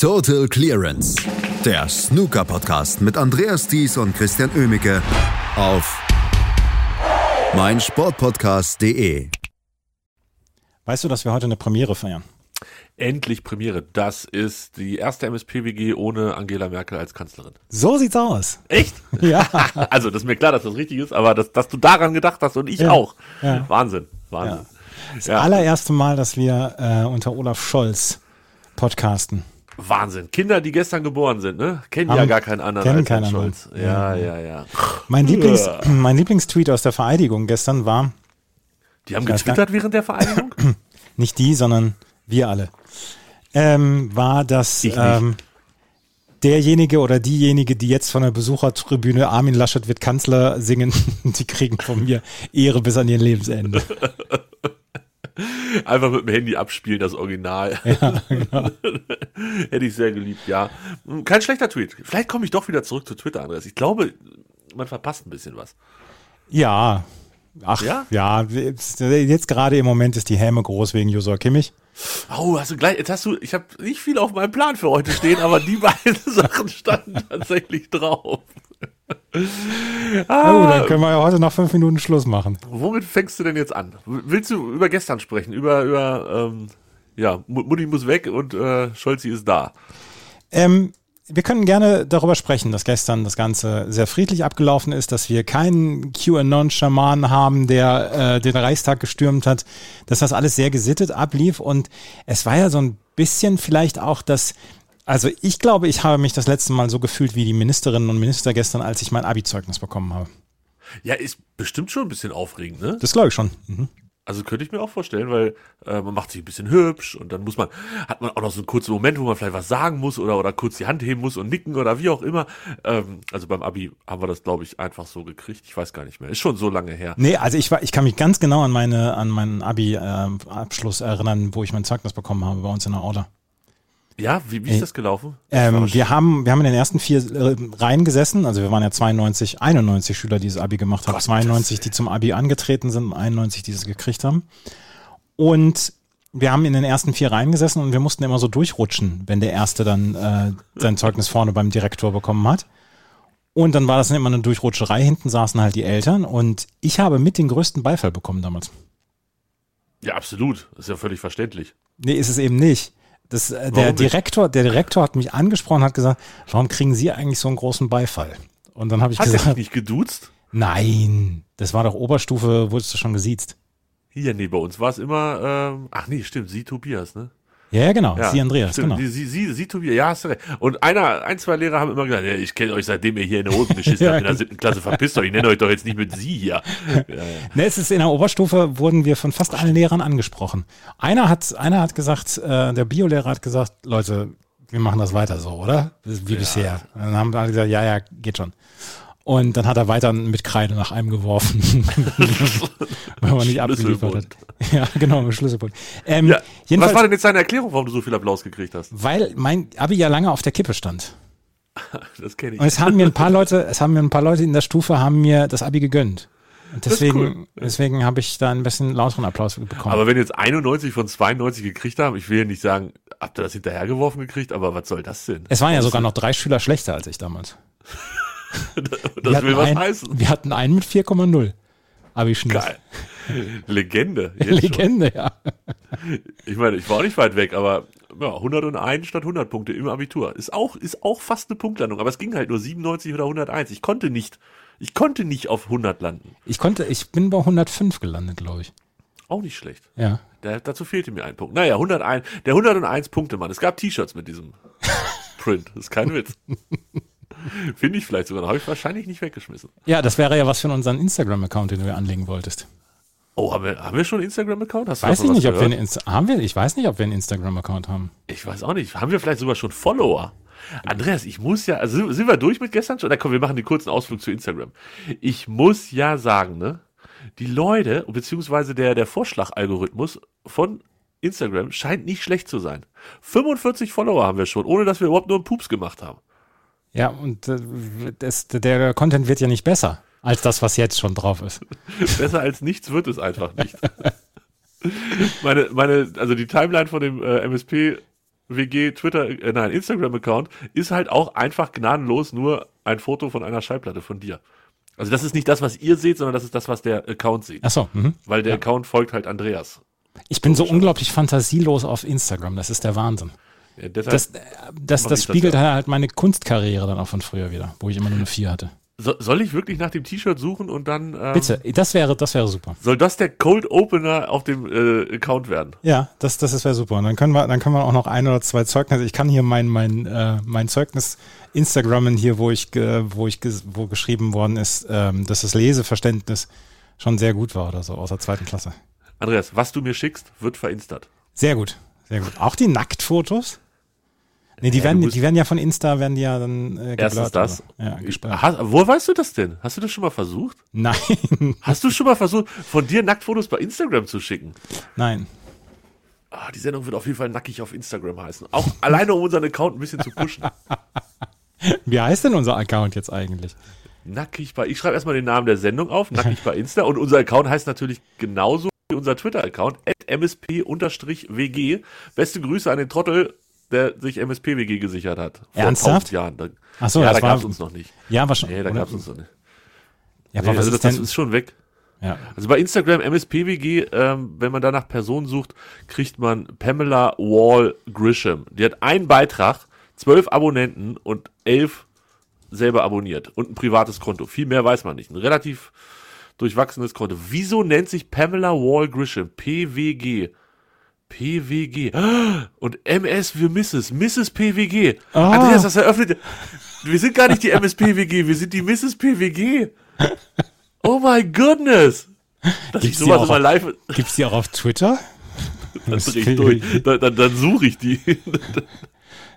Total Clearance, der Snooker-Podcast mit Andreas Thies und Christian Oemicke auf meinsportpodcast.de. Weißt du, dass wir heute eine Premiere feiern? Endlich Premiere. Das ist die erste MSPWG ohne Angela Merkel als Kanzlerin. So sieht's aus. Echt? Ja. Also, das ist mir klar, dass das richtig ist, aber dass, dass du daran gedacht hast und ich Ja. auch. Ja. Wahnsinn. Wahnsinn. Das Ja. allererste Mal, dass wir äh, unter Olaf Scholz podcasten. Wahnsinn. Kinder, die gestern geboren sind, ne? Kennen ja Haben- gar keinen anderen kennen keinen anderen. Ja, Ja. ja, ja. Mein, Lieblings, Ja. mein Lieblingstweet aus der Vereidigung gestern war, Die haben getwittert während der Vereinigung? nicht die, sondern wir alle, ähm, war, dass ähm, derjenige oder diejenige, die jetzt von der Besuchertribüne Armin Laschet wird Kanzler singen, die kriegen von mir Ehre bis an ihr Lebensende. Einfach mit dem Handy abspielen, das Original. Ja, genau. Hätte ich sehr geliebt, ja. Kein schlechter Tweet. Vielleicht komme ich doch wieder zurück zu Twitter, Andreas. Ich glaube, man verpasst ein bisschen was. Ja. Ach, Ja? ja, jetzt, jetzt gerade im Moment ist die Häme groß wegen Josua Kimmich. Oh, hast du gleich, jetzt hast du, ich habe nicht viel auf meinem Plan für heute stehen, aber die beiden Sachen standen tatsächlich drauf. Na gut, ah, dann können wir ja heute nach fünf Minuten Schluss machen. womit fängst du denn jetzt an? Willst du über gestern sprechen? Über, über, ähm, ja, Mu- Mutti muss weg und äh, Scholzi ist da. Ähm, wir können gerne darüber sprechen, dass gestern das Ganze sehr friedlich abgelaufen ist, dass wir keinen QAnon-Schaman haben, der äh, den Reichstag gestürmt hat, dass das alles sehr gesittet ablief und es war ja so ein bisschen vielleicht auch das, also ich glaube, ich habe mich das letzte Mal so gefühlt wie die Ministerinnen und Minister gestern, als ich mein Abi-Zeugnis bekommen habe. Ja, ist bestimmt schon ein bisschen aufregend, ne? Das glaube ich schon. Mhm. Also könnte ich mir auch vorstellen, weil äh, man macht sich ein bisschen hübsch und dann muss man, hat man auch noch so einen kurzen Moment, wo man vielleicht was sagen muss oder, oder kurz die Hand heben muss und nicken oder wie auch immer. Ähm, also beim Abi haben wir das, glaube ich, einfach so gekriegt. Ich weiß gar nicht mehr. Ist schon so lange her. Nee, also ich war, ich kann mich ganz genau an meine, an meinen Abi-Abschluss erinnern, wo ich mein Zeugnis bekommen habe bei uns in der Order. Ja, wie, wie ist das gelaufen? Das Ähm, wir haben, wir haben in den ersten vier äh, Reihen gesessen, also wir waren ja 92, 91 Schüler, die das Abi gemacht haben, Gott, 92, die zum Abi angetreten sind, und 91, die es gekriegt haben. Und wir haben in den ersten vier Reihen gesessen und wir mussten immer so durchrutschen, wenn der Erste dann äh, sein Zeugnis vorne beim Direktor bekommen hat. Und dann war das dann immer eine Durchrutscherei, hinten saßen halt die Eltern und ich habe mit den größten Beifall bekommen damals. ja, absolut. Das ist ja völlig verständlich. Nee, ist es eben nicht. Das, äh, der Warum? Direktor, der Direktor hat mich angesprochen, hat gesagt, warum kriegen Sie eigentlich so einen großen Beifall? Und dann habe ich Hat er dich gesagt, nicht geduzt? nein, das war doch Oberstufe, wurdest du schon gesiezt. Hier, nee, bei uns war es immer, ähm, ach nee, stimmt, sie Tobias, ne? Ja, ja, genau, Ja, Sie Andreas, genau. Die, sie, sie, sie Tobias, ja, hast du recht. Und einer, ein, zwei Lehrer haben immer gesagt, ja, ich kenne euch seitdem ihr hier in der Hosen geschissen habt in der genau. siebten Klasse, verpisst euch, ich nenne euch doch jetzt nicht mit sie hier. Ne, es ist in der Oberstufe wurden wir von fast allen Lehrern angesprochen. Einer hat, einer hat gesagt, äh, der Biolehrer hat gesagt, Leute, wir machen das weiter so, oder? Wie bisher. Dann haben alle gesagt, ja, ja, geht schon. Und dann hat er weiter mit Kreide nach einem geworfen, weil man nicht abgeliefert hat. Ja, genau, mit Schlüsselbund. Ähm, Ja, was war denn jetzt deine Erklärung, warum du so viel Applaus gekriegt hast? weil mein Abi ja lange auf der Kippe stand. Das kenne ich. Und es haben mir ein paar Leute, es haben mir ein paar Leute in der Stufe haben mir das Abi gegönnt. Und deswegen, cool. deswegen habe ich da ein bisschen lauteren Applaus bekommen. Aber wenn jetzt 91 von 92 gekriegt haben, ich will ja nicht sagen, habt ihr das hinterhergeworfen gekriegt, aber was soll das denn? Es waren ja sogar noch drei Schüler schlechter als ich damals. Wir das will was einen, heißen. Wir hatten einen mit 4,0 Abi-Schnitt. Geil. Legende. Jetzt schon. Legende, ja. Ich meine, ich war auch nicht weit weg, aber ja, 101 statt 100 Punkte im Abitur. Ist auch, ist auch fast eine Punktlandung, aber es ging halt nur 97 oder 101. Ich konnte nicht, ich konnte nicht auf 100 landen. Ich konnte, ich bin bei 105 gelandet, glaube ich. Auch nicht schlecht. Ja. Da, dazu fehlte mir ein Punkt. Naja, 101, der 101 Punkte Mann. Es gab T-Shirts mit diesem Print. Das ist kein Witz. Finde ich vielleicht sogar. Habe ich wahrscheinlich nicht weggeschmissen. Ja, das wäre ja was für unseren Instagram-Account, den du anlegen wolltest. Oh, haben wir, haben wir schon einen Instagram-Account? Weiß ich nicht, ob wir einen Insta haben wir, ich weiß nicht, ob wir einen Instagram-Account haben. Ich weiß auch nicht. Haben wir vielleicht sogar schon Follower? Andreas, ich muss ja, also sind- sind wir durch mit gestern schon? Na komm, wir machen den kurzen Ausflug zu Instagram. Ich muss ja sagen, ne, die Leute, beziehungsweise der, der Vorschlagalgorithmus von Instagram scheint nicht schlecht zu sein. 45 Follower haben wir schon, ohne dass wir überhaupt nur einen Pups gemacht haben. Ja, und äh, das, der Content wird ja nicht besser als das, was jetzt schon drauf ist. Besser als nichts wird es einfach nicht. meine, meine, also die Timeline von dem äh, MSP WG Twitter, äh, nein, Instagram-Account ist halt auch einfach gnadenlos nur ein Foto von einer Schallplatte von dir. Also das ist nicht das, was ihr seht, sondern das ist das, was der Account sieht. Ach so, mhm. Weil der Account folgt halt Andreas. Ich bin so unglaublich fantasielos auf Instagram, das ist der Wahnsinn. Ja, deshalb Das, äh, das, das ich das spiegelt ja. halt meine Kunstkarriere dann auch von früher wieder, wo ich immer nur eine 4 hatte. so, soll ich wirklich nach dem T-Shirt suchen und dann ähm, Bitte, das wäre, das wäre super. soll das der Cold Opener auf dem äh, Account werden? Ja, das, das wäre super. Und dann können wir, dann können wir auch noch ein oder zwei Zeugnisse. Ich kann hier mein, mein, äh, mein Zeugnis Instagrammen hier, wo ich, ge- wo ich, wo geschrieben worden ist, ähm, dass das Leseverständnis schon sehr gut war oder so aus der zweiten Klasse. Andreas, was du mir schickst, wird verinstert. Sehr gut, sehr gut. Auch die Nacktfotos? Nee, die Ja, werden, die werden ja von Insta, werden die ja dann äh, Erstens geblurrt das. oder- Ja, gesperrt. Ha, wo weißt du das denn? Hast du das schon mal versucht? Nein, Hast du schon mal versucht, von dir Nacktfotos bei Instagram zu schicken? nein. Ah, die Sendung wird auf jeden Fall nackig auf Instagram heißen. Auch alleine, um unseren Account ein bisschen zu pushen. Wie heißt denn unser Account jetzt eigentlich? Nackig bei, ich schreibe erstmal den Namen der Sendung auf, nackig bei Insta. Und unser Account heißt natürlich genauso wie unser Twitter-Account, msp-wg. Beste Grüße an den Trottel, der sich MSP-WG gesichert hat. Vor Ernsthaft? 1000 Jahren. Da, Ach so, ja, das da gab es uns noch nicht. Ja, wahrscheinlich. Nee, da gab es uns noch nicht. ja, Nee, aber was also das, ist das denn? ist schon weg. ja. Also bei Instagram MSPWG, ähm, wenn man da nach Personen sucht, kriegt man Pamela Wall Grisham. Die hat einen Beitrag, zwölf Abonnenten und elf selber abonniert und ein privates Konto. Viel mehr weiß man nicht. Ein relativ durchwachsenes Konto. Wieso nennt sich Pamela Wall Grisham? PWG. PWG. Und MS für Mrs. Mrs. PWG. Ah. Andreas, das eröffnet. Wir sind gar nicht die MSPWG, wir sind die Mrs. PWG. Oh my goodness. Dass ich Gibt's die sowas auch immer auf- live, Gibt's die auch auf Twitter? dann dreh ich durch. Dann, dann, dann suche ich die.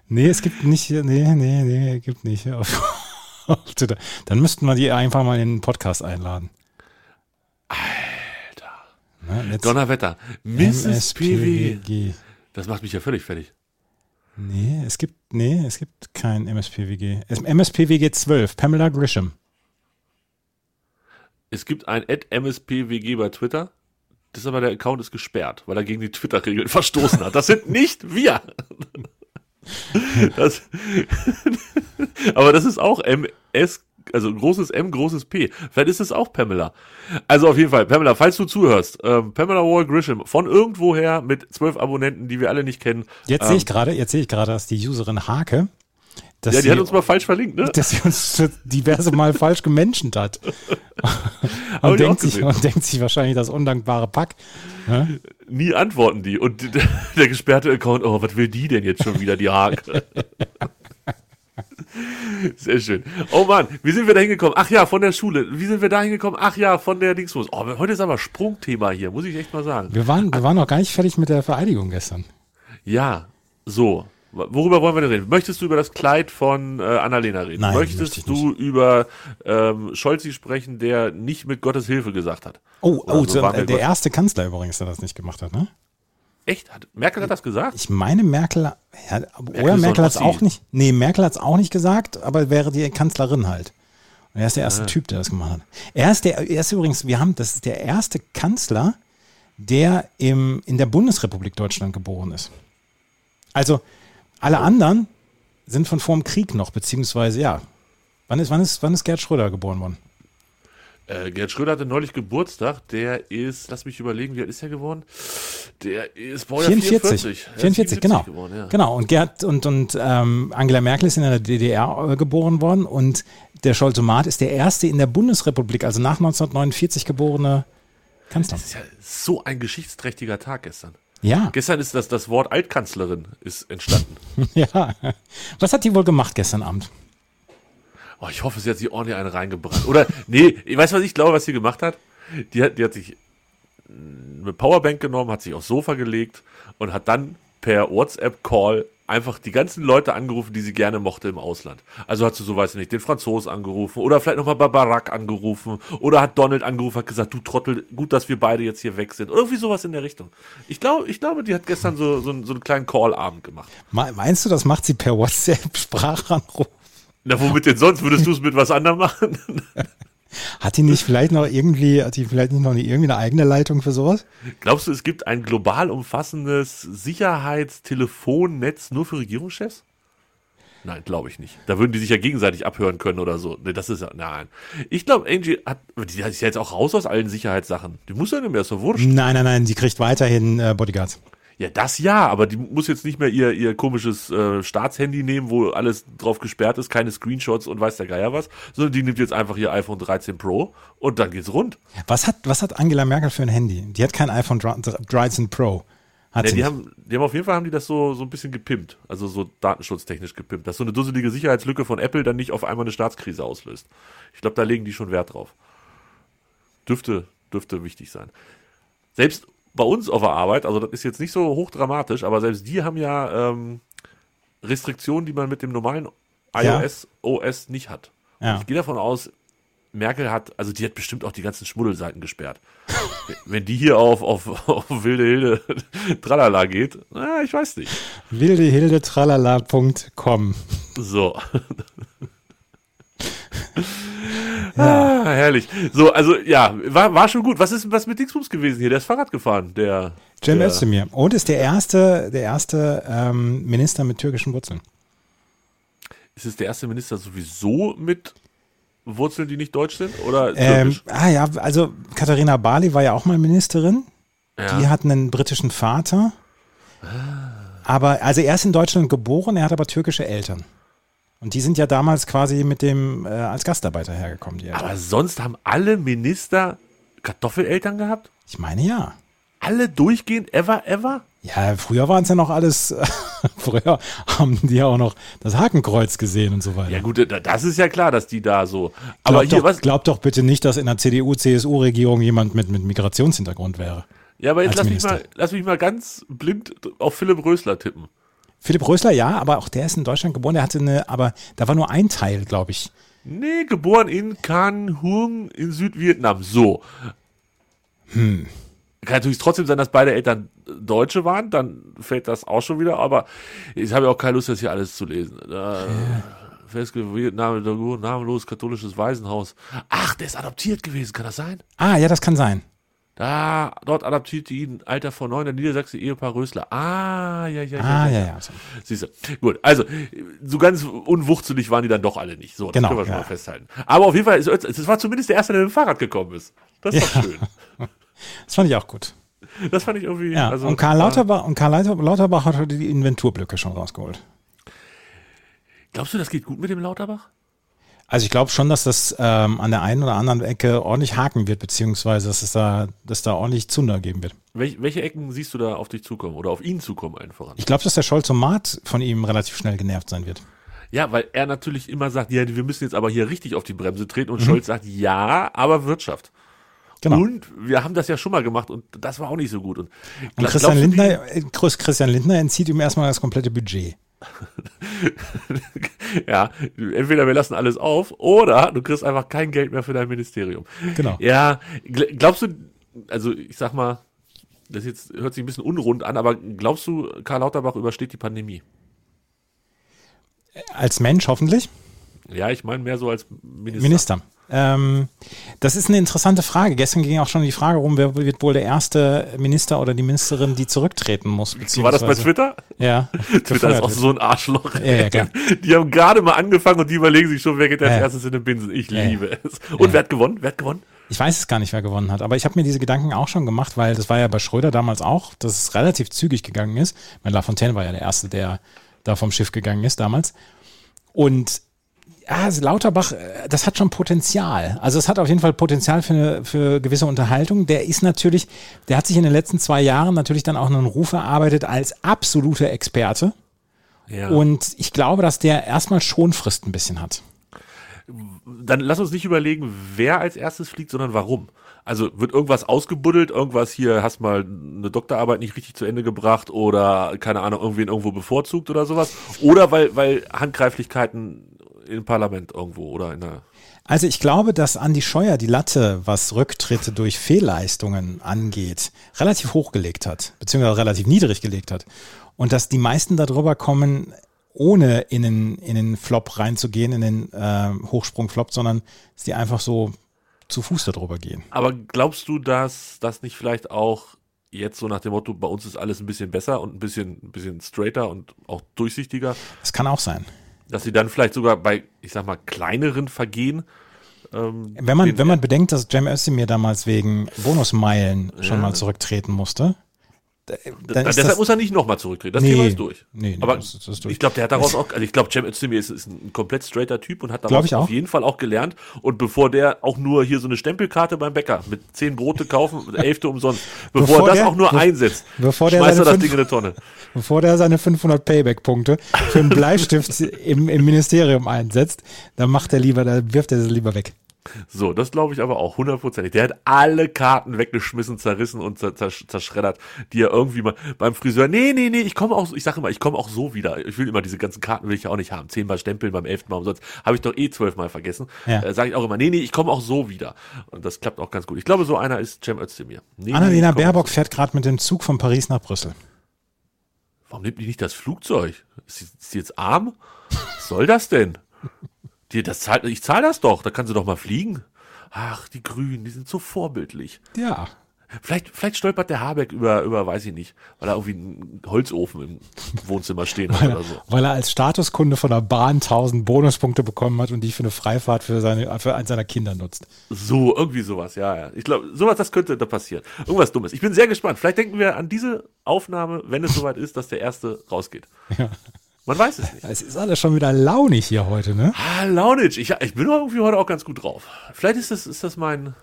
Nee, es gibt nicht, nee, nee, nee, gibt nicht. Auf, auf Twitter. Dann müssten wir die einfach mal in den Podcast einladen. Alter. Ne, Donnerwetter. Mrs. PWG. MSPWG. Das macht mich ja völlig fertig. Nee, es gibt, nee, es gibt kein MSPWG. MSPWG 12, Pamela Grisham. Es gibt ein MSPWG bei Twitter. Das ist aber der Account ist gesperrt, weil er gegen die Twitter-Regeln verstoßen hat. Das sind nicht wir. Das, aber das ist auch MS, also großes M, großes P. Vielleicht ist es auch Pamela. Also auf jeden Fall, Pamela, falls du zuhörst, ähm, Pamela Wall Grisham von irgendwoher mit zwölf Abonnenten, die wir alle nicht kennen. Jetzt ähm, sehe ich gerade, jetzt sehe ich gerade, dass die Userin Hake, dass Ja, die sie, hat uns mal falsch verlinkt, ne? dass sie uns diverse Mal falsch gemenschent hat. Und, denkt sich, und denkt sich wahrscheinlich das undankbare Pack. Ne? Nie antworten die. Und die- der gesperrte Account, oh, was will die denn jetzt schon wieder, die Hake? Sehr schön. Oh Mann, wie sind wir da hingekommen? Ach ja, von der Schule. Wie sind wir da hingekommen? Ach ja, von der Dingsbus. Oh, heute ist aber Sprungthema hier, muss ich echt mal sagen. Wir waren, wir waren noch gar nicht fertig mit der Vereidigung gestern. Ja, so. Worüber wollen wir denn reden? Möchtest du über das Kleid von äh, Annalena reden? Nein, möchte Möchtest du über ähm, Scholzi sprechen, der nicht mit Gottes Hilfe gesagt hat? Oh, oh, so der Gott- erste Kanzler übrigens, der das nicht gemacht hat, ne? Echt? Hat, Merkel hat das gesagt? Ich meine, Merkel, ja, oder ist Merkel hat es auch nicht, nee, Merkel hat es auch nicht gesagt, aber wäre die Kanzlerin halt. Und er ist der Ah. erste Typ, der das gemacht hat. Er ist der, er ist übrigens, wir haben, das ist der erste Kanzler, der im, in der Bundesrepublik Deutschland geboren ist. Also, alle anderen sind von vorm Krieg noch, beziehungsweise, ja. Wann ist, wann ist, wann ist Gerd Schröder geboren worden? Äh, Gerd Schröder hatte neulich Geburtstag. Der ist, lass mich überlegen, wie alt ist er geworden? Der ist Baujahr 44. 44. Er ist 44, genau. Geworden, ja. Genau. Und Gerd und, und ähm, Angela Merkel ist in der DDR äh, geboren worden und der Scholzomat ist der erste in der Bundesrepublik, also nach 1949 geborene Kanzler. Das ist ja so ein geschichtsträchtiger Tag gestern. Ja, Gestern ist das, das Wort Altkanzlerin ist entstanden. ja. Was hat die wohl gemacht gestern Abend? Oh, ich hoffe, sie hat sich ordentlich einen reingebrannt. Oder, nee, ich weiß, was ich glaube, was sie gemacht hat. Die hat, die hat sich eine Powerbank genommen, hat sich aufs Sofa gelegt und hat dann per WhatsApp-Call einfach die ganzen Leute angerufen, die sie gerne mochte im Ausland. Also hat sie, so weiß ich nicht, den Franzosen angerufen oder vielleicht nochmal bei Barack angerufen oder hat Donald angerufen, hat gesagt, du Trottel, gut, dass wir beide jetzt hier weg sind. Oder irgendwie sowas in der Richtung. Ich glaube, ich glaube, die hat gestern so, so, einen- so einen kleinen Call-Abend gemacht. Me- Meinst du, das macht sie per WhatsApp Sprachanruf? Na, womit denn sonst? Würdest du es mit was anderem machen? Hat die nicht vielleicht noch irgendwie, hat die vielleicht nicht noch eine, irgendwie eine eigene Leitung für sowas? Glaubst du, es gibt ein global umfassendes Sicherheitstelefonnetz nur für Regierungschefs? Nein, glaube ich nicht. Da würden die sich ja gegenseitig abhören können oder so. Nee, das ist ja, nein. Ich glaube, Angie hat, die ist ja jetzt auch raus aus allen Sicherheitssachen. Die muss ja nicht mehr, so wurscht. Nein, nein, nein, die kriegt weiterhin äh, Bodyguards. Ja, das ja, aber die muss jetzt nicht mehr ihr, ihr komisches äh, Staatshandy nehmen, wo alles drauf gesperrt ist, keine Screenshots und weiß der Geier was, sondern die nimmt jetzt einfach ihr iPhone 13 Pro und dann geht's rund. Was hat, was hat Angela Merkel für ein Handy? Die hat kein iPhone 13 Pro. Hat Ja, sie die, nicht. haben, die haben auf jeden Fall haben die das so, so ein bisschen gepimpt, also so datenschutztechnisch gepimpt, dass so eine dusselige Sicherheitslücke von Apple dann nicht auf einmal eine Staatskrise auslöst. Ich glaube, da legen die schon Wert drauf. Dürfte, dürfte wichtig sein. Selbst bei uns auf der Arbeit, also das ist jetzt nicht so hochdramatisch, aber selbst die haben ja ähm, Restriktionen, die man mit dem normalen Ja. iOS OS nicht hat. Ja. Ich gehe davon aus, Merkel hat, also die hat bestimmt auch die ganzen Schmuddelseiten gesperrt. Wenn die hier auf, auf, auf wilde Hilde Tralala geht, na, ich weiß nicht. wildehildetralala.com. So. Ah, herrlich. So, also ja, war, war schon gut. Was ist was mit Dingsbums gewesen hier? Der ist Fahrrad gefahren, der. Cem Özdemir. Und ist der erste, der erste ähm, Minister mit türkischen Wurzeln. Ist es der erste Minister sowieso mit Wurzeln, die nicht deutsch sind? Oder Ähm, ah ja, also Katharina Barley war ja auch mal Ministerin. Ja. Die hat einen britischen Vater. Aber, also er ist in Deutschland geboren, er hat aber türkische Eltern. Und die sind ja damals quasi mit dem, äh, als Gastarbeiter hergekommen, die Eltern. Aber sonst haben alle Minister Kartoffeleltern gehabt? Ich meine ja. Alle durchgehend, ever, ever? Ja, früher waren es ja noch alles, früher haben die ja auch noch das Hakenkreuz gesehen und so weiter. Ja gut, da- das ist ja klar, dass die da so. Aber Glaub, hier, doch, was? glaub doch bitte nicht, dass in der CDU-CSU-Regierung jemand mit, mit Migrationshintergrund wäre. Ja, aber jetzt lass mich, mal, lass mich mal ganz blind auf Philipp Rösler tippen. Philipp Rösler, ja, aber auch der ist in Deutschland geboren, der hatte eine, aber da war nur ein Teil, glaube ich. Nee, geboren in Can Huong in Südvietnam. So. Hm. Kann natürlich trotzdem sein, dass beide Eltern Deutsche waren, dann fällt das auch schon wieder, aber ich habe ja auch keine Lust, das hier alles zu lesen. Da, Festgelegt, Name, namenlos katholisches Waisenhaus. Ach, der ist adoptiert gewesen, kann das sein? Ah, ja, das kann sein. Da, dort adoptierte ihn Alter von neun der niedersächsische Ehepaar Rösler. Ah, ja, ja, ja. Ah, ja, ja, ja. Siehst du. Gut, also so ganz unwurzelig waren die dann doch alle nicht. So, das Genau, können wir schon ja. mal festhalten. Aber auf jeden Fall, es war zumindest der Erste, der mit dem Fahrrad gekommen ist. Das ist doch schön. Das fand ich auch gut. Das fand ich irgendwie. Ja, also, und Karl Lauterbach, und Karl Lauter- Lauterbach hat heute die Inventurblöcke schon rausgeholt. Glaubst du, das geht gut mit dem Lauterbach? Also ich glaube schon, dass das ähm, an der einen oder anderen Ecke ordentlich haken wird, beziehungsweise dass es da, dass da ordentlich Zunder geben wird. Welch, welche Ecken siehst du da auf dich zukommen oder auf ihn zukommen allen voran? Ich glaube, dass der Scholz und Maat von ihm relativ schnell genervt sein wird. Ja, weil er natürlich immer sagt, ja, wir müssen jetzt aber hier richtig auf die Bremse treten Mhm. und Scholz sagt, ja, aber Wirtschaft. Genau. Und wir haben das ja schon mal gemacht und das war auch nicht so gut. Und, Und Christian Lindner, äh, Chris- Christian Lindner entzieht ihm erstmal das komplette Budget. ja, entweder wir lassen alles auf oder du kriegst einfach kein Geld mehr für dein Ministerium. Genau. Ja, gl- glaubst du, also ich sag mal, das jetzt hört sich ein bisschen unrund an, aber glaubst du, Karl Lauterbach übersteht die Pandemie? Als Mensch hoffentlich. Ja, ich meine mehr so als Minister. Minister. Ähm, das ist eine interessante Frage. Gestern ging auch schon die Frage rum, wer wird wohl der erste Minister oder die Ministerin, die zurücktreten muss. War das bei Twitter? Ja. Twitter ist auch so ein Arschloch. Ja, ja. Die haben gerade mal angefangen und die überlegen sich schon, wer geht als Ja. erstes in den Binsen. Ich liebe es. Und wer hat gewonnen? Wer hat gewonnen? Ich weiß es gar nicht, wer gewonnen hat, aber ich habe mir diese Gedanken auch schon gemacht, weil das war ja bei Schröder damals auch, dass es relativ zügig gegangen ist. Mein Lafontaine war ja der Erste, der da vom Schiff gegangen ist damals. Und ja, also Lauterbach, äh, das hat schon Potenzial. Also es hat auf jeden Fall Potenzial für, eine, für gewisse Unterhaltung. Der ist natürlich, der hat sich in den letzten zwei Jahren natürlich dann auch einen Ruf erarbeitet als absoluter Experte. Ja. Und ich glaube, dass der erstmal Schonfrist ein bisschen hat. dann lass uns nicht überlegen, wer als erstes fliegt, sondern warum. Also wird irgendwas ausgebuddelt, irgendwas hier, hast mal eine Doktorarbeit nicht richtig zu Ende gebracht oder keine Ahnung, irgendwen irgendwo bevorzugt oder sowas. Oder weil, weil Handgreiflichkeiten im Parlament irgendwo oder in der. Also ich glaube, dass Andi Scheuer die Latte, was Rücktritte durch Fehlleistungen angeht, relativ hoch gelegt hat, beziehungsweise relativ niedrig gelegt hat. Und dass die meisten darüber kommen, ohne in den, in den Flop reinzugehen, in den äh, Hochsprung-Flop, sondern dass die einfach so zu Fuß darüber gehen. Aber glaubst du, dass das nicht vielleicht auch jetzt so nach dem Motto, bei uns ist alles ein bisschen besser und ein bisschen, ein bisschen straighter und auch durchsichtiger, Das kann auch sein. Dass sie dann vielleicht sogar bei, ich sag mal, kleineren Vergehen ähm, Wenn man, wenn man bedenkt, dass Cem Özdemir damals wegen Bonusmeilen schon Ja. mal zurücktreten musste, dann deshalb das, muss er nicht nochmal zurücktreten. Das Nee. Thema ist durch. Nee, nee, Aber das ist- das durch. ich glaube, der hat daraus auch, also ich glaube, Cem Özdemir ist, ist ein komplett straighter Typ und hat daraus auf jeden Fall auch gelernt. Und bevor der auch nur hier so eine Stempelkarte beim Bäcker mit zehn Brote kaufen, elfte umsonst, bevor, Bevor er das der- auch nur einsetzt, bevor der schmeißt er seine das fünf- Ding in eine Tonne. bevor der seine 500 Payback-Punkte für einen Bleistift im, im Ministerium einsetzt, dann macht er lieber, dann wirft er sie lieber weg. So, das glaube ich aber auch hundertprozentig. Der hat alle Karten weggeschmissen, zerrissen und zer zersch- zerschreddert, die er irgendwie mal beim Friseur, nee, nee, nee, ich komme auch, so- ich sage immer, ich komme auch so wieder. Ich will immer diese ganzen Karten will ich ja auch nicht haben. Zehnmal stempeln beim elften Mal umsonst. Habe ich doch eh zwölfmal vergessen. Ja. Äh, sage ich auch immer, nee, nee, ich komme auch so wieder. Und das klappt auch ganz gut. Ich glaube, so einer ist Cem Özdemir. Nee, nee, Annalena komm Baerbock fährt gerade mit dem Zug von Paris nach Brüssel. Warum nimmt die nicht das Flugzeug? Ist sie, ist sie jetzt arm? Was soll das denn? Die, das zahlt, ich zahle das doch, da kann sie doch mal fliegen. Ach, die Grünen, die sind so vorbildlich. Ja. Vielleicht, vielleicht stolpert der Habeck über, über, weiß ich nicht, weil er irgendwie einen Holzofen im Wohnzimmer stehen hat Weil oder er, so. weil er als Statuskunde von der Bahn 1000 Bonuspunkte bekommen hat und die für eine Freifahrt für, seine, für eins seiner Kinder nutzt. So, irgendwie sowas, ja, ja. Ich glaube, sowas, das könnte da passieren. Irgendwas Dummes. Ich bin sehr gespannt. Vielleicht denken wir an diese Aufnahme, wenn es soweit ist, dass der erste rausgeht. Man weiß es nicht. Es ist alles schon wieder launig hier heute, ne? Ah, Launitsch. Ich, ich bin irgendwie heute auch ganz gut drauf. Vielleicht ist das, ist das mein.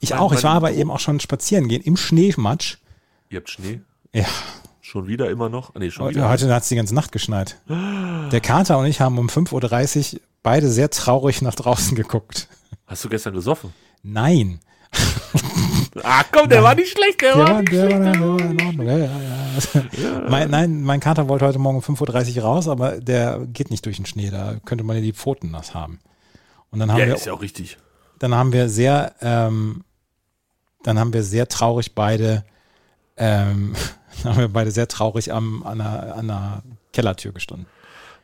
Ich Mein- auch. Ich mein- war aber eben auch schon spazieren gehen im Schneematsch. Ihr habt Schnee? Ja, Schon wieder immer noch? Ah, Nee, schon heute, wieder. heute hat es die ganze Nacht geschneit. Der Kater und ich haben um 5.30 Uhr beide sehr traurig nach draußen geguckt. Hast du gestern gesoffen? Nein. Ah, komm, der war nicht schlecht, der, Der war war, nicht der schlecht. war, der war in Ordnung. Ja, ja, ja. Mein, nein, mein Kater wollte heute Morgen um 5.30 Uhr raus, aber der geht nicht durch den Schnee. Da könnte man ja die Pfoten nass haben. Und dann haben Ja, wir ist ja auch richtig. dann haben wir sehr, ähm, dann haben wir sehr traurig beide, ähm, dann haben wir beide sehr traurig am, an, einer, an einer Kellertür gestanden.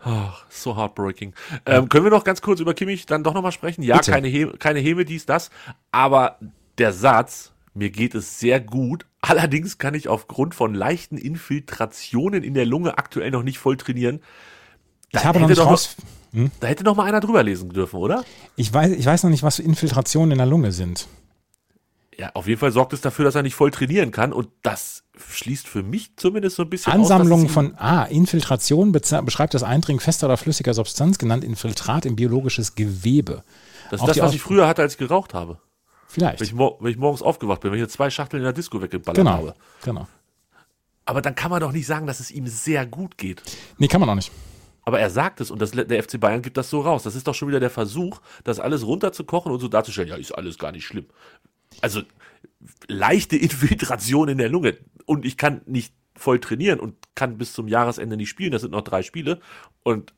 Ach, so heartbreaking. Ähm, können wir noch ganz kurz über Kimmich dann doch nochmal sprechen? Ja, Bitte. keine, He keine Häme, dies, das. Aber der Satz, mir geht es sehr gut. Allerdings kann ich aufgrund von leichten Infiltrationen in der Lunge aktuell noch nicht voll trainieren. Da Ich habe noch hätte nicht raus, Da hätte noch mal einer drüber lesen dürfen, oder? ich weiß, ich weiß noch nicht, was für Infiltrationen in der Lunge sind. Ja, auf jeden Fall sorgt es dafür, dass er nicht voll trainieren kann. Und das schließt für mich zumindest so ein bisschen Ansammlung aus, von, ah, Infiltration beschreibt das Eindringen fester oder flüssiger Substanz, genannt Infiltrat in biologisches Gewebe. Das Auch ist das, was ich früher hatte, als ich geraucht habe. Wenn Vielleicht. ich, mor wenn ich morgens aufgewacht bin, wenn ich hier zwei Schachteln in der Disco weggeballert Genau, habe. genau. Aber dann kann man doch nicht sagen, dass es ihm sehr gut geht. Nee, kann man auch nicht. Aber er sagt es und das, der FC Bayern gibt das so raus. Das ist doch schon wieder der Versuch, das alles runterzukochen und so darzustellen, ja, ist alles gar nicht schlimm. Also leichte Infiltration in der Lunge und ich kann nicht voll trainieren und kann bis zum Jahresende nicht spielen. Das sind noch drei Spiele und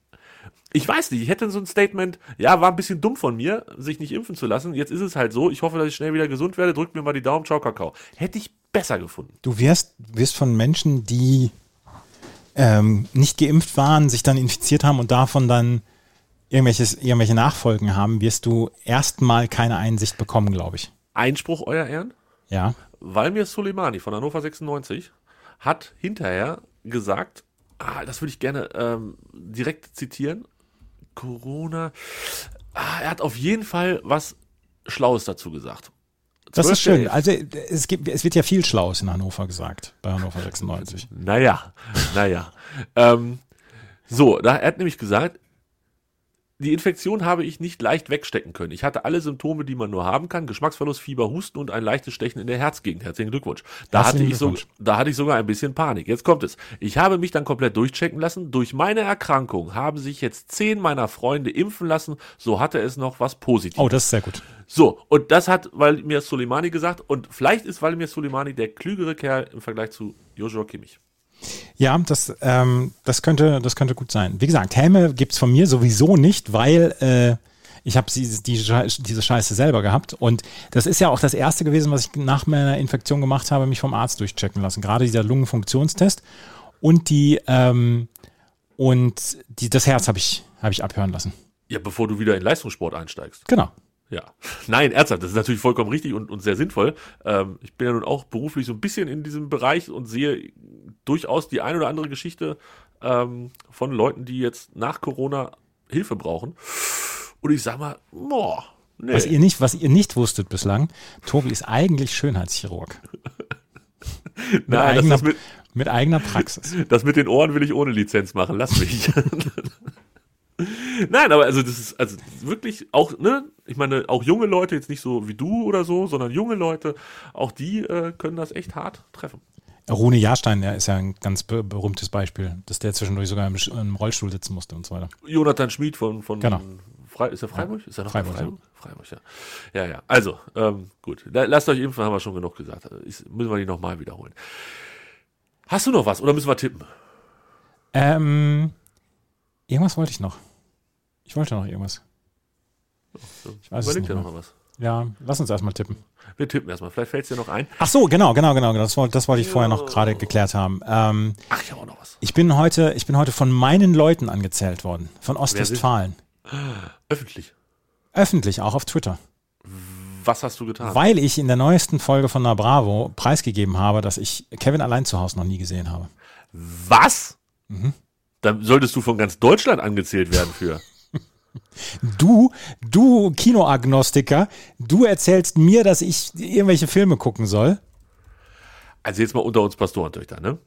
ich weiß nicht, ich hätte so ein Statement, ja, war ein bisschen dumm von mir, sich nicht impfen zu lassen. Jetzt ist es halt so. Ich hoffe, dass ich schnell wieder gesund werde. Drückt mir mal die Daumen, ciao, Kakao. Hätte ich besser gefunden. Du wirst, wirst von Menschen, die ähm, nicht geimpft waren, sich dann infiziert haben und davon dann irgendwelches, irgendwelche Nachfolgen haben, wirst du erstmal keine Einsicht bekommen, glaube ich. Einspruch, euer Ehren? Ja. Valmir Soleimani von Hannover 96 hat hinterher gesagt, ah, das würde ich gerne ähm, direkt zitieren, Corona, ah, er hat auf jeden Fall was Schlaues dazu gesagt. Das ist 12.11. schön. Also es, gibt, es wird ja viel Schlaues in Hannover gesagt, bei Hannover 96. Naja, naja. ähm, so, da, er hat nämlich gesagt, die Infektion habe ich nicht leicht wegstecken können. Ich hatte alle Symptome, die man nur haben kann. Geschmacksverlust, Fieber, Husten und ein leichtes Stechen in der Herzgegend. Herzlichen Glückwunsch. Da hatte, ich so, da hatte ich sogar ein bisschen Panik. Jetzt kommt es. Ich habe mich dann komplett durchchecken lassen. Durch meine Erkrankung haben sich jetzt zehn meiner Freunde impfen lassen. So hatte es noch was Positives. Oh, das ist sehr gut. So, und das hat Valmir Soleimani gesagt. Und vielleicht ist Valmir Soleimani der klügere Kerl im Vergleich zu Joshua Kimmich. Ja, das, ähm, das, könnte, das könnte gut sein. Wie gesagt, Helme gibt's von mir sowieso nicht, weil äh, ich habe die, die, diese Scheiße selber gehabt. Und das ist ja auch das Erste gewesen, was ich nach meiner Infektion gemacht habe, mich vom Arzt durchchecken lassen. Gerade dieser Lungenfunktionstest und die ähm, und die, das Herz habe ich, hab ich abhören lassen. Ja, bevor du wieder in Leistungssport einsteigst. Genau. Ja, nein, ernsthaft, das ist natürlich vollkommen richtig und, und sehr sinnvoll. Ähm, ich bin ja nun auch beruflich so ein bisschen in diesem Bereich und sehe durchaus die ein oder andere Geschichte ähm, von Leuten, die jetzt nach Corona Hilfe brauchen. Und ich sag mal, boah, nee. Was ihr nicht, was ihr nicht wusstet bislang, Tobi ist eigentlich Schönheitschirurg. mit, Nein, eigener, mit, mit eigener Praxis. Das mit den Ohren will ich ohne Lizenz machen, lass mich. Nein, aber also das ist also wirklich auch, ne, ich meine, auch junge Leute, jetzt nicht so wie du oder so, sondern junge Leute, auch die äh, können das echt hart treffen. Rune Jahrstein, der ist ja ein ganz be berühmtes Beispiel, dass der zwischendurch sogar im, im, Rollstuhl sitzen musste und so weiter. Jonathan Schmid von, von genau. Fre ist er Freiburg? Ist er noch Freiburg? Freiburg, ja. Freiburg ja. Ja, ja. Also, ähm, gut. Lasst euch impfen, haben wir schon genug gesagt. Ist, müssen wir die nochmal wiederholen. Hast du noch was oder müssen wir tippen? Ähm, irgendwas wollte ich noch. Ich wollte noch irgendwas. Ich weiß Überleg dir noch mal was. Ja, lass uns erstmal tippen. Wir tippen erstmal. Vielleicht fällt es dir noch ein. Ach so, genau, genau, genau. Das, wollte, das wollte ich vorher noch gerade geklärt haben. Ähm, Ach, ich habe auch noch was. Ich bin heute, ich bin heute von meinen Leuten angezählt worden. Von Ostwestfalen. Öffentlich. Öffentlich, auch auf Twitter. Was hast du getan? Weil ich in der neuesten Folge von Na Bravo preisgegeben habe, dass ich Kevin allein zu Hause noch nie gesehen habe. Was? Mhm. Dann solltest du von ganz Deutschland angezählt werden für. Du, du Kinoagnostiker, du erzählst mir, dass ich irgendwelche Filme gucken soll. Also jetzt mal unter uns Pastorentöchter, ne?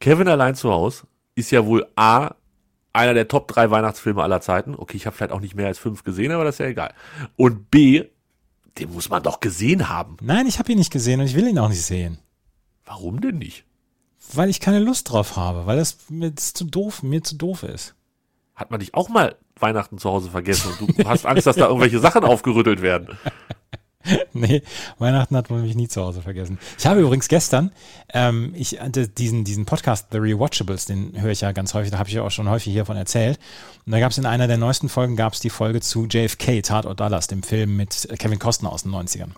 Kevin allein zu Hause ist ja wohl A, einer der Top 3 Weihnachtsfilme aller Zeiten. Okay, ich habe vielleicht auch nicht mehr als fünf gesehen, aber das ist ja egal. Und B, den muss man doch gesehen haben. Nein, ich habe ihn nicht gesehen und ich will ihn auch nicht sehen. Warum denn nicht? Weil ich keine Lust drauf habe, weil das mir zu doof, mir zu doof ist hat man dich auch mal Weihnachten zu Hause vergessen und du hast Angst, dass da irgendwelche Sachen aufgerüttelt werden. nee, Weihnachten hat man mich nie zu Hause vergessen. Ich habe übrigens gestern, ähm, ich hatte diesen, diesen Podcast, The Rewatchables, den höre ich ja ganz häufig, da habe ich ja auch schon häufig hiervon erzählt. Und da gab es in einer der neuesten Folgen, gab es die Folge zu JFK, Tatort Dallas, dem Film mit Kevin Costner aus den 90ern.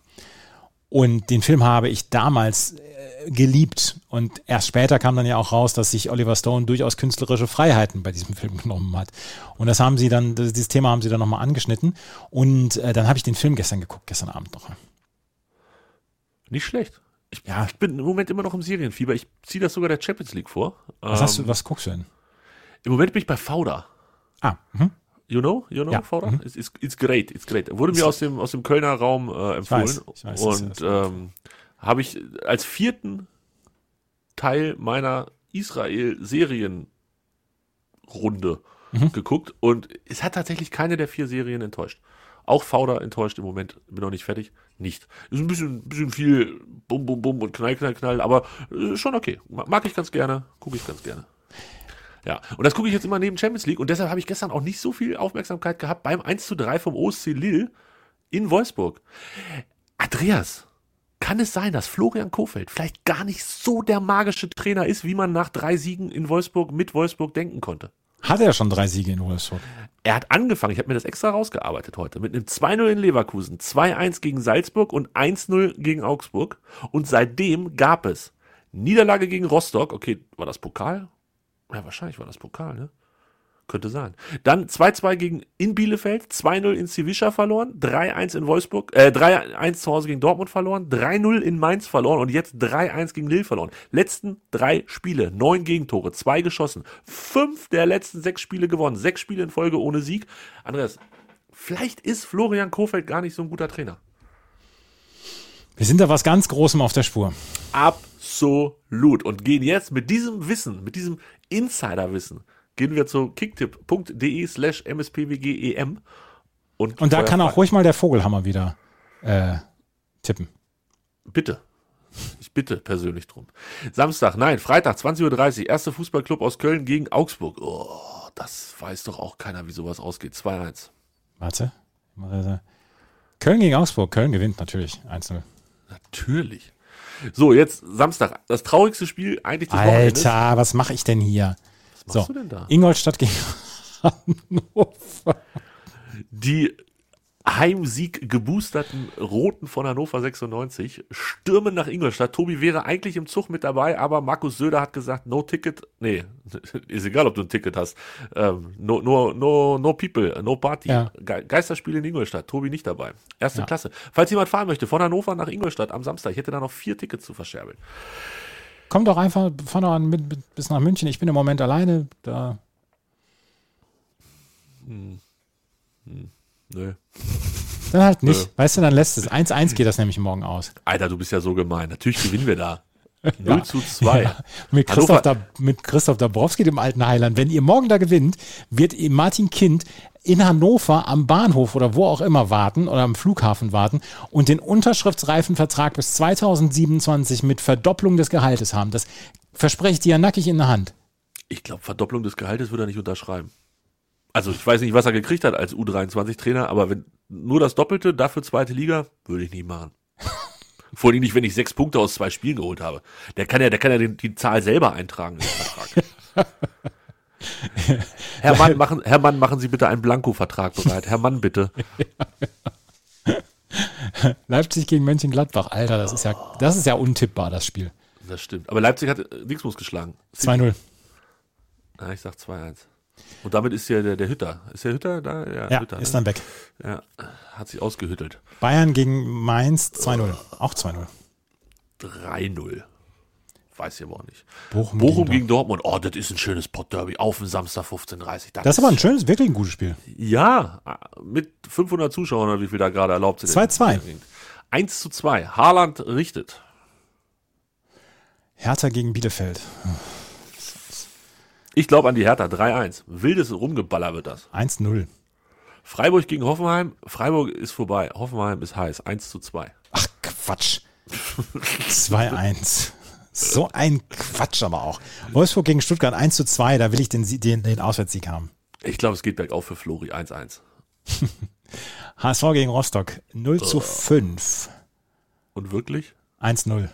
Und den Film habe ich damals äh, geliebt. Und erst später kam dann ja auch raus, dass sich Oliver Stone durchaus künstlerische Freiheiten bei diesem Film genommen hat. Und das haben sie dann, dieses Thema haben sie dann nochmal angeschnitten. Und äh, dann habe ich den Film gestern geguckt, gestern Abend noch. Nicht schlecht. Ich, ja. ich bin im Moment immer noch im Serienfieber. Ich ziehe das sogar der Champions League vor. Was, ähm, hast du, ähm, was guckst du denn? Im Moment bin ich bei Fauda. Ah, mhm. You know, you know, ja. Fauda? Mhm. It's, it's, great, it's great. Wurde mir aus dem, aus dem Kölner Raum äh, empfohlen. Ich weiß, ich weiß, und ähm, habe ich als vierten Teil meiner Israel-Serienrunde mhm. geguckt und es hat tatsächlich keine der vier Serien enttäuscht. Auch Fauda enttäuscht im Moment, bin noch nicht fertig. Nicht. Ist ein bisschen, bisschen viel Bum, Bum, Bum und Knall, Knall, Knall, aber äh, schon okay. Mag ich ganz gerne, gucke ich ganz gerne. Ja, und das gucke ich jetzt immer neben Champions League und deshalb habe ich gestern auch nicht so viel Aufmerksamkeit gehabt beim 1 zu 3 vom OSC Lille in Wolfsburg. Andreas, kann es sein, dass Florian Kofeld vielleicht gar nicht so der magische Trainer ist, wie man nach drei Siegen in Wolfsburg mit Wolfsburg denken konnte? Hat er schon drei Siege in Wolfsburg? Er hat angefangen, ich habe mir das extra rausgearbeitet heute, mit einem 2-0 in Leverkusen, 2-1 gegen Salzburg und 1-0 gegen Augsburg. Und seitdem gab es Niederlage gegen Rostock, okay, war das Pokal? Ja, wahrscheinlich war das Pokal, ne? Könnte sein. Dann 2-2 gegen in Bielefeld, 2-0 in Civischa verloren, 3-1 in Wolfsburg, äh, 3-1 zu Hause gegen Dortmund verloren, 3-0 in Mainz verloren und jetzt 3-1 gegen Lille verloren. Letzten drei Spiele, neun Gegentore, zwei geschossen, fünf der letzten sechs Spiele gewonnen, sechs Spiele in Folge ohne Sieg. Andreas, vielleicht ist Florian Kofeld gar nicht so ein guter Trainer. Wir sind da was ganz Großem auf der Spur. Absolut. Und gehen jetzt mit diesem Wissen, mit diesem Insiderwissen, gehen wir zu kicktipp.de slash mspwgem. Und, und da kann auch ruhig mal der Vogelhammer wieder äh, tippen. Bitte. Ich bitte persönlich drum. Samstag, nein, Freitag, 20.30 Uhr, erster Fußballclub aus Köln gegen Augsburg. Oh, das weiß doch auch keiner, wie sowas ausgeht. 2-1. Warte. Köln gegen Augsburg. Köln gewinnt natürlich 1-0. Natürlich. So, jetzt Samstag. Das traurigste Spiel eigentlich des Alter, Wochenendes. was mache ich denn hier? Was machst so, du denn da? Ingolstadt gegen Hannover. Die Heimsieg geboosterten Roten von Hannover 96 stürmen nach Ingolstadt. Tobi wäre eigentlich im Zug mit dabei, aber Markus Söder hat gesagt, no ticket. Nee, ist egal, ob du ein Ticket hast. Ähm, no, no, no, no people, no party. Ja. Ge Geisterspiel in Ingolstadt. Tobi nicht dabei. Erste Ja. Klasse. Falls jemand fahren möchte, von Hannover nach Ingolstadt am Samstag, ich hätte da noch vier Tickets zu verscherbeln. Komm doch einfach von da an mit, bis nach München. Ich bin im Moment alleine. Da Nö. dann halt nicht. Nö. Weißt du, dann lässt es. 1-1 geht das nämlich morgen aus. Alter, du bist ja so gemein. Natürlich gewinnen wir da. 0 zu 2. Ja, mit, Christoph da, mit Christoph Dabrowski, dem alten Heiland. Wenn ihr morgen da gewinnt, wird Martin Kind in Hannover am Bahnhof oder wo auch immer warten oder am Flughafen warten und den unterschriftsreifen Vertrag bis 2027 mit Verdopplung des Gehaltes haben. Das verspreche ich dir nackig in der Hand. Ich glaube, Verdopplung des Gehaltes würde er nicht unterschreiben. Also ich weiß nicht, was er gekriegt hat als U23-Trainer, aber wenn nur das Doppelte, dafür zweite Liga, würde ich nicht machen. Vor allem nicht, wenn ich sechs Punkte aus zwei Spielen geholt habe. Der kann ja, der kann ja den, die Zahl selber eintragen im Vertrag. Herr Mann, machen, Herr Mann, machen Sie bitte einen Blanko-Vertrag bereit. Herr Mann, bitte. Leipzig gegen Mönchengladbach, Alter, das ist ja, das ist ja untippbar, das Spiel. Das stimmt. Aber Leipzig hat äh, Dingsmus geschlagen. 2-0. Ja, ich sag 2-1. Und damit ist ja der, der Hütter. Ist der Hütter da? Ja, Ja, Hütter, ist ne? dann weg. ja, hat sich ausgehüttelt. Bayern gegen Mainz 2-0. Auch 2-0. 3-0. Weiß ich aber auch nicht. Bochum, Bochum gegen gegen Dortmund. Oh, das ist ein schönes Pot-Derby auf dem Samstag 15.30 Das ist aber ein schönes, wirklich ein gutes Spiel. Ja, mit 500 Zuschauern oder wie viel da gerade erlaubt sind. 2-2. 1 zu 2. Haaland richtet. Hertha gegen Bielefeld. Ich glaube an die Hertha. 3-1. Wildes Rumgeballer wird das. 1-0. Freiburg gegen Hoffenheim. Freiburg ist vorbei. Hoffenheim ist heiß. 1 zu 2. Ach, Quatsch. 2-1. So ein Quatsch aber auch. Wolfsburg gegen Stuttgart 1 zu 2, da will ich den, den, den Auswärtssieg haben. Ich glaube, es geht bergauf für Flori. 1-1. HSV gegen Rostock 0 zu 5. Und wirklich? 1-0.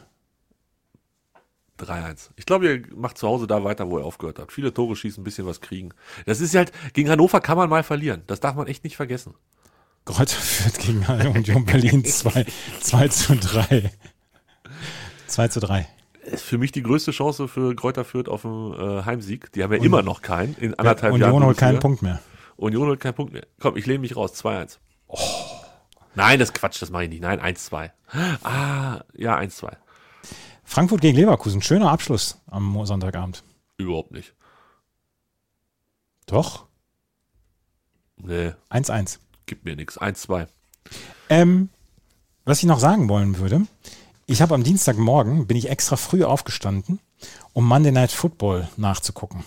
3-1. Ich glaube, ihr macht zu Hause da weiter, wo ihr aufgehört habt. Viele Tore schießen, ein bisschen was kriegen. Das ist halt, gegen Hannover kann man mal verlieren. Das darf man echt nicht vergessen. Kräuter führt gegen Union Berlin 2, 2 zu 3. 2 zu 3. Ist für mich die größte Chance für Kräuter Fürth auf dem äh, Heimsieg. Die haben ja immer noch keinen. In anderthalb Union Jahren. holt keinen. Punkt mehr. Union holt keinen Punkt mehr. Komm, ich lehne mich raus. 2-1. Nein, das Quatsch, das mache ich nicht. Nein, 1-2. Ah, ja, 1-2. Frankfurt gegen Leverkusen, schöner Abschluss am Sonntagabend. Überhaupt nicht. Doch, Nee, 1-1. gibt mir nichts. 1-2. Ähm, was ich noch sagen wollen würde, ich habe am Dienstagmorgen, bin ich extra früh aufgestanden, um Monday Night Football nachzugucken.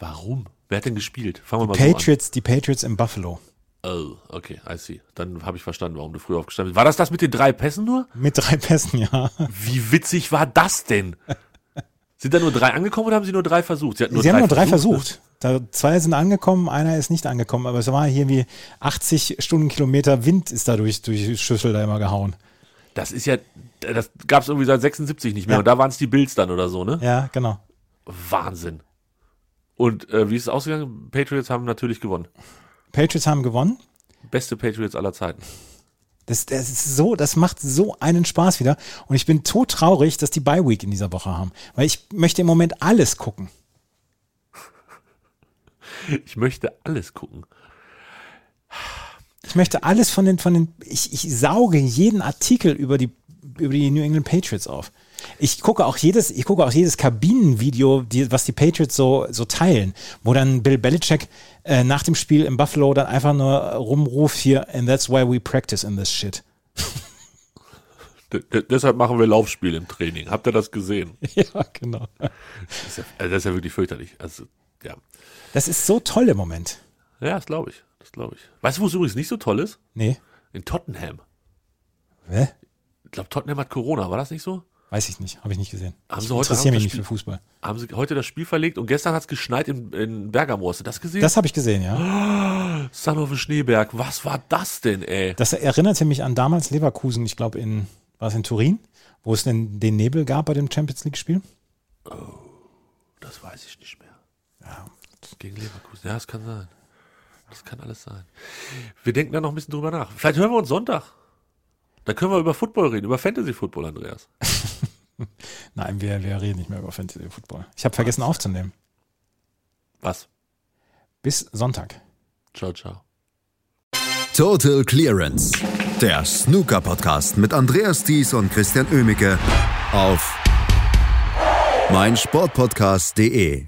Warum? Wer hat denn gespielt? Fangen wir mal so an. Patriots, die Patriots in Buffalo. Oh, okay, I see. Dann habe ich verstanden, warum du früh aufgestanden bist. War das das mit den drei Pässen nur? Mit drei Pässen, ja. Wie witzig war das denn? Sind da nur drei angekommen oder haben sie nur drei versucht? hatten Sie haben nur drei versucht. Da, zwei sind angekommen, einer ist nicht angekommen, aber es war hier wie 80 Stundenkilometer Wind ist da durch, durch die Schüssel da immer gehauen. Das ist ja, das gab es irgendwie seit 76 nicht mehr. Ja. Und da waren es die Bills dann oder so, ne? Ja, genau. Wahnsinn. Und äh, wie ist es ausgegangen? Patriots haben natürlich gewonnen. Patriots haben gewonnen. Beste Patriots aller Zeiten. Das, das ist so, das macht so einen Spaß wieder. Und ich bin todtraurig, dass die Bye Week in dieser Woche haben. Weil ich möchte im Moment alles gucken. Ich möchte alles gucken. Ich möchte alles von den, von den, ich, ich sauge jeden Artikel über die, über die New England Patriots auf. Ich gucke auch jedes, ich gucke auch jedes Kabinenvideo, die, was die Patriots so, so teilen, wo dann Bill Belichick äh, nach dem Spiel in Buffalo dann einfach nur rumruft hier, and that's why we practice in this shit. D d- deshalb machen wir Laufspiel im Training. Habt ihr das gesehen? ja, genau. Das ist ja, also das ist ja wirklich fürchterlich. Also, ja. Das ist so toll im Moment. Ja, das glaube ich. Das glaube ich. Weißt du, wo es übrigens nicht so toll ist? Nee. In Tottenham. Hä? Ich glaube, Tottenham hat Corona. War das nicht so? Weiß ich nicht, habe ich nicht gesehen. Haben ich sie heute interessiere mich nicht für Fußball. Haben sie heute das Spiel verlegt und gestern hat es geschneit in, in Bergamo. Hast du das gesehen? Das habe ich gesehen, ja. Son of Schneeberg. Was war das denn, ey? Das erinnerte mich an damals Leverkusen, ich glaube in, war es in Turin, wo es den, den Nebel gab bei dem Champions League-Spiel. Das weiß ich nicht mehr. Ja. Gegen Leverkusen. Ja, das kann sein. Das kann alles sein. Wir denken da noch ein bisschen drüber nach. Vielleicht hören wir uns Sonntag. Da können wir über Football reden, über Fantasy Football, Andreas. Nein, wir, wir reden nicht mehr über Fantasy Football. Ich habe vergessen aufzunehmen. Was? Bis Sonntag. Ciao, ciao. Total Clearance. Der Snooker Podcast mit Andreas Thies und Christian Ömicke auf meinsportpodcast.de.